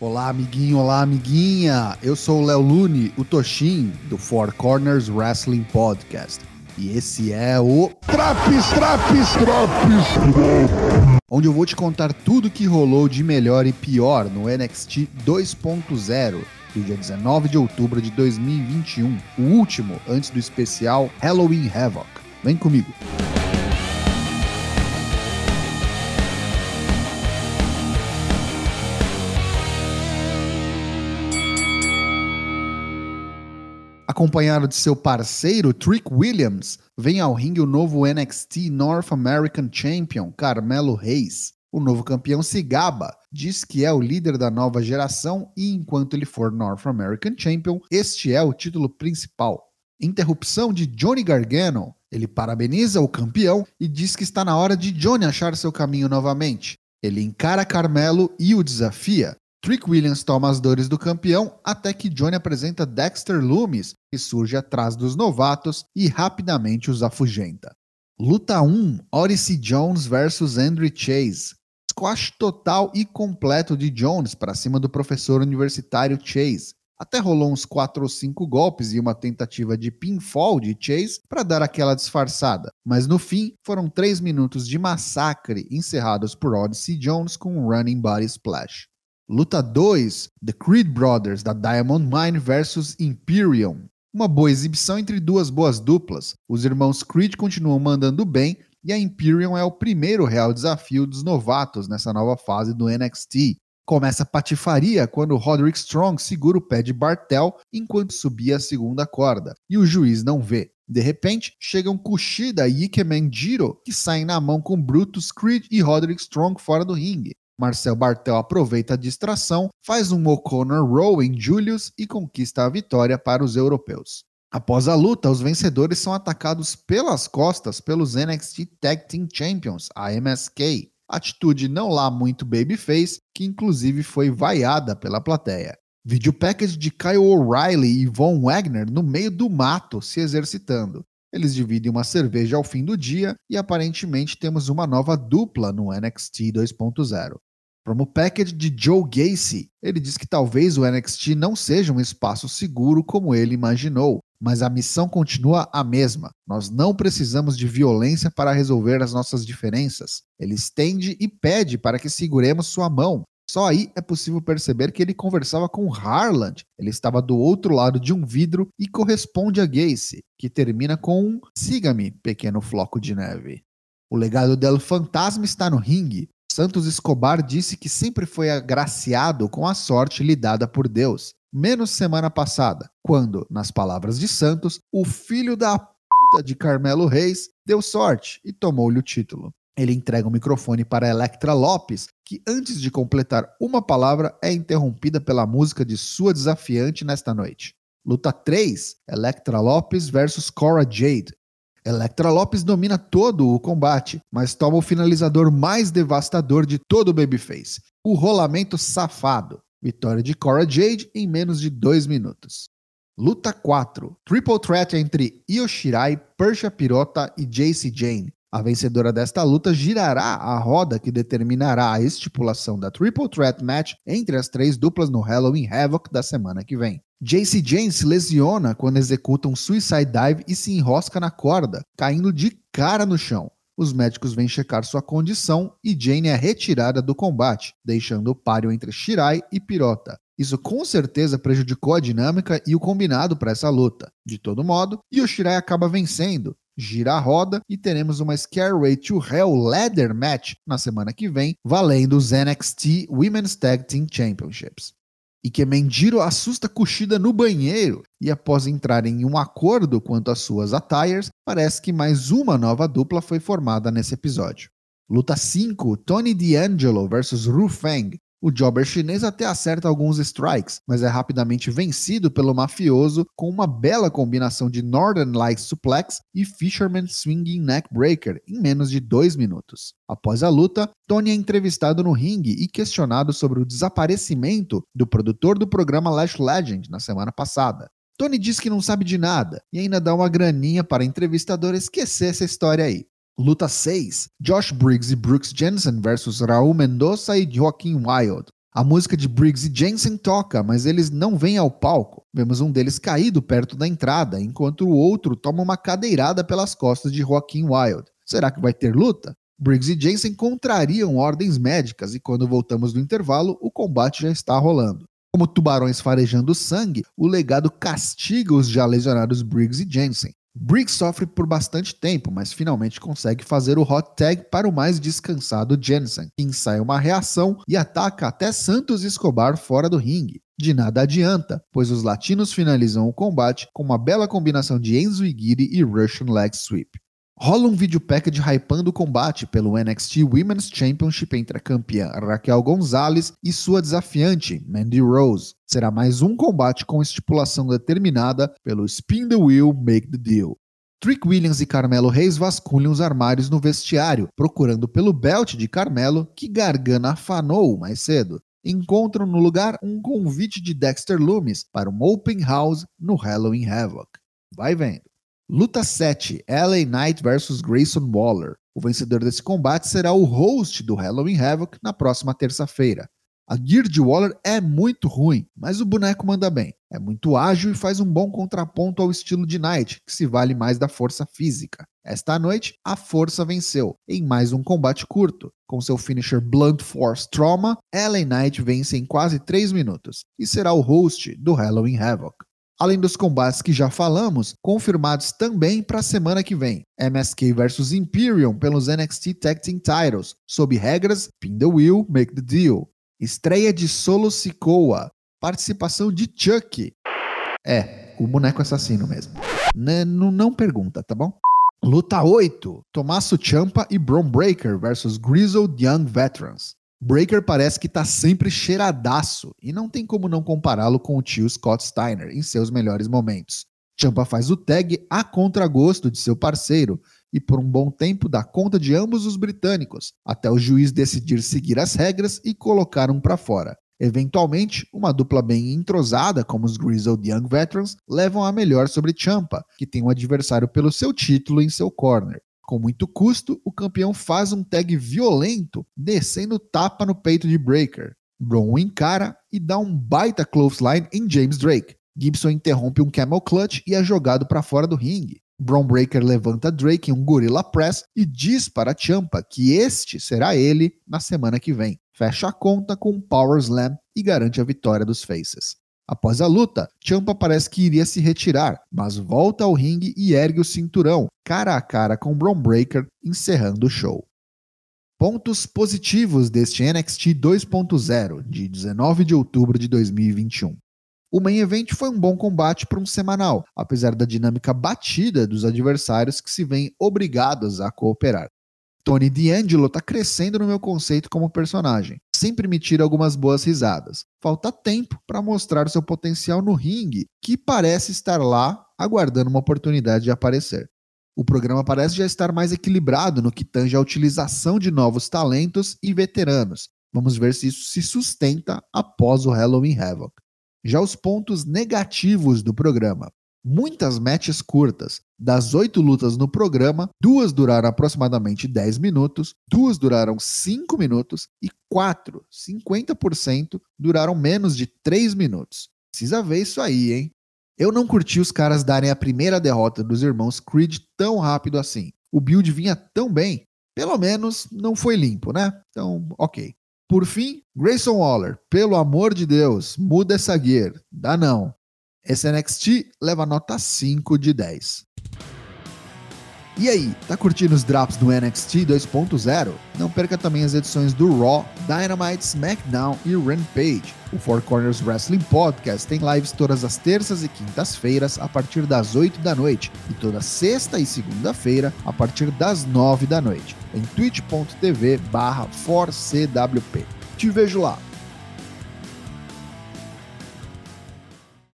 Olá, amiguinho, olá, amiguinha. Eu sou o Léo Lune, o Toshin, do Four Corners Wrestling Podcast. E esse é o Traps, traps, traps, onde eu vou te contar tudo que rolou de melhor e pior no NXT 2.0 do dia 19 de outubro de 2021, o último antes do especial Halloween Havoc. Vem comigo. Acompanhado de seu parceiro Trick Williams, vem ao ringue o novo NXT North American Champion Carmelo Reis. O novo campeão se gaba, diz que é o líder da nova geração e enquanto ele for North American Champion, este é o título principal. Interrupção de Johnny Gargano. Ele parabeniza o campeão e diz que está na hora de Johnny achar seu caminho novamente. Ele encara Carmelo e o desafia. Trick Williams toma as dores do campeão até que Johnny apresenta Dexter Loomis, que surge atrás dos novatos e rapidamente os afugenta. Luta 1: Odyssey Jones vs Andrew Chase. Squash total e completo de Jones para cima do professor universitário Chase. Até rolou uns 4 ou 5 golpes e uma tentativa de pinfall de Chase para dar aquela disfarçada, mas no fim foram 3 minutos de massacre encerrados por Odyssey Jones com um running body splash. Luta 2: The Creed Brothers da Diamond Mine vs Imperium. Uma boa exibição entre duas boas duplas. Os irmãos Creed continuam mandando bem e a Imperium é o primeiro real desafio dos novatos nessa nova fase do NXT. Começa a patifaria quando Roderick Strong segura o pé de Bartel enquanto subia a segunda corda, e o juiz não vê. De repente, chegam Kushida e Ike Manjiro, que saem na mão com Brutus Creed e Roderick Strong fora do ringue. Marcel Bartel aproveita a distração, faz um O'Connor Row em Julius e conquista a vitória para os europeus. Após a luta, os vencedores são atacados pelas costas pelos NXT Tag Team Champions, a MSK. Atitude não lá muito babyface, que inclusive foi vaiada pela plateia. Vídeo package de Kyle O'Reilly e Von Wagner no meio do mato se exercitando. Eles dividem uma cerveja ao fim do dia e aparentemente temos uma nova dupla no NXT 2.0. Promo package de Joe Gacy. Ele diz que talvez o NXT não seja um espaço seguro como ele imaginou, mas a missão continua a mesma. Nós não precisamos de violência para resolver as nossas diferenças. Ele estende e pede para que seguremos sua mão, só aí é possível perceber que ele conversava com Harland. Ele estava do outro lado de um vidro e corresponde a Gacy, que termina com um siga-me, pequeno floco de neve. O legado del fantasma está no ringue. Santos Escobar disse que sempre foi agraciado com a sorte lhe dada por Deus, menos semana passada, quando, nas palavras de Santos, o filho da puta de Carmelo Reis deu sorte e tomou-lhe o título. Ele entrega o microfone para Electra Lopes, que antes de completar uma palavra é interrompida pela música de sua desafiante nesta noite. Luta 3: Electra Lopes versus Cora Jade. Electra Lopes domina todo o combate, mas toma o finalizador mais devastador de todo o Babyface, o rolamento safado. Vitória de Cora Jade em menos de 2 minutos. Luta 4: Triple Threat entre Io Shirai, Persia Pirota e Jace Jane. A vencedora desta luta girará a roda que determinará a estipulação da Triple Threat Match entre as três duplas no Halloween Havoc da semana que vem. JC Jane se lesiona quando executa um Suicide Dive e se enrosca na corda, caindo de cara no chão. Os médicos vêm checar sua condição e Jane é retirada do combate, deixando o páreo entre Shirai e Pirota. Isso com certeza prejudicou a dinâmica e o combinado para essa luta. De todo modo, Yoshirai acaba vencendo, gira a roda e teremos uma Scareway to Hell Ladder Match na semana que vem, valendo os NXT Women's Tag Team Championships. E que Menjiro assusta Kushida no banheiro e após entrar em um acordo quanto às suas attires, parece que mais uma nova dupla foi formada nesse episódio. Luta 5, Tony D'Angelo vs Ru Feng. O jobber chinês até acerta alguns strikes, mas é rapidamente vencido pelo mafioso com uma bela combinação de Northern Lights Suplex e Fisherman Swinging Neckbreaker em menos de dois minutos. Após a luta, Tony é entrevistado no ringue e questionado sobre o desaparecimento do produtor do programa Lash Legend na semana passada. Tony diz que não sabe de nada e ainda dá uma graninha para o entrevistador esquecer essa história aí. Luta 6: Josh Briggs e Brooks Jensen versus Raul Mendoza e Joaquim Wild. A música de Briggs e Jensen toca, mas eles não vêm ao palco. Vemos um deles caído perto da entrada, enquanto o outro toma uma cadeirada pelas costas de Joaquim Wild. Será que vai ter luta? Briggs e Jensen contrariam ordens médicas e quando voltamos do intervalo, o combate já está rolando. Como tubarões farejando sangue, o legado castiga os já lesionados Briggs e Jensen. Briggs sofre por bastante tempo, mas finalmente consegue fazer o hot tag para o mais descansado Jensen, que ensaia uma reação e ataca até Santos Escobar fora do ringue. De nada adianta, pois os latinos finalizam o combate com uma bela combinação de Enzo Igiri e Russian Leg Sweep. Rola um vídeo package hypando o combate pelo NXT Women's Championship entre a campeã Raquel Gonzalez e sua desafiante Mandy Rose. Será mais um combate com estipulação determinada pelo Spin the Wheel, Make the Deal. Trick Williams e Carmelo Reis vasculham os armários no vestiário, procurando pelo belt de Carmelo, que Gargana afanou mais cedo. Encontram no lugar um convite de Dexter Loomis para um open house no Halloween Havoc. Vai vendo. Luta 7: LA Knight vs Grayson Waller. O vencedor desse combate será o host do Halloween Havoc na próxima terça-feira. A gear de Waller é muito ruim, mas o boneco manda bem. É muito ágil e faz um bom contraponto ao estilo de Knight, que se vale mais da força física. Esta noite, a força venceu, em mais um combate curto. Com seu finisher Blunt Force Trauma, LA Knight vence em quase 3 minutos e será o host do Halloween Havoc além dos combates que já falamos, confirmados também para a semana que vem. MSK vs Imperium pelos NXT Tag Team Titles, sob regras Pin the Wheel, Make the Deal. Estreia de Solo Sikoa, participação de Chuck. É, o boneco assassino mesmo. N não pergunta, tá bom? Luta 8: Tommaso Ciampa e Braun Breaker versus Grizzled Young Veterans. Breaker parece que tá sempre cheiradaço e não tem como não compará-lo com o tio Scott Steiner em seus melhores momentos. Champa faz o tag a contragosto de seu parceiro e por um bom tempo dá conta de ambos os britânicos, até o juiz decidir seguir as regras e colocar um para fora. Eventualmente, uma dupla bem entrosada, como os Grizzled Young Veterans, levam a melhor sobre Champa, que tem um adversário pelo seu título em seu corner. Com muito custo, o campeão faz um tag violento, descendo tapa no peito de Breaker. Braun encara e dá um baita clothesline em James Drake. Gibson interrompe um camel clutch e é jogado para fora do ringue. Braun Breaker levanta Drake em um gorilla press e diz para Champa que este será ele na semana que vem. Fecha a conta com um power slam e garante a vitória dos Faces. Após a luta, Champa parece que iria se retirar, mas volta ao ringue e ergue o cinturão, cara a cara com Braun Breaker, encerrando o show. Pontos positivos deste NXT 2.0, de 19 de outubro de 2021. O main event foi um bom combate para um semanal, apesar da dinâmica batida dos adversários que se veem obrigados a cooperar. Tony D'Angelo está crescendo no meu conceito como personagem sempre me tira algumas boas risadas. Falta tempo para mostrar seu potencial no ringue, que parece estar lá aguardando uma oportunidade de aparecer. O programa parece já estar mais equilibrado no que tange a utilização de novos talentos e veteranos. Vamos ver se isso se sustenta após o Halloween Havoc. Já os pontos negativos do programa muitas matches curtas. Das oito lutas no programa, duas duraram aproximadamente 10 minutos, duas duraram 5 minutos e quatro, 50%, duraram menos de 3 minutos. Precisa ver isso aí, hein? Eu não curti os caras darem a primeira derrota dos irmãos Creed tão rápido assim. O build vinha tão bem, pelo menos não foi limpo, né? Então, ok. Por fim, Grayson Waller, pelo amor de Deus, muda essa gear. Dá não. Esse NXT leva nota 5 de 10. E aí, tá curtindo os drops do NXT 2.0? Não perca também as edições do Raw, Dynamite, SmackDown e Rampage. O Four Corners Wrestling Podcast tem lives todas as terças e quintas-feiras a partir das 8 da noite e toda sexta e segunda-feira a partir das 9 da noite em twitch.tv barra 4CWP. Te vejo lá!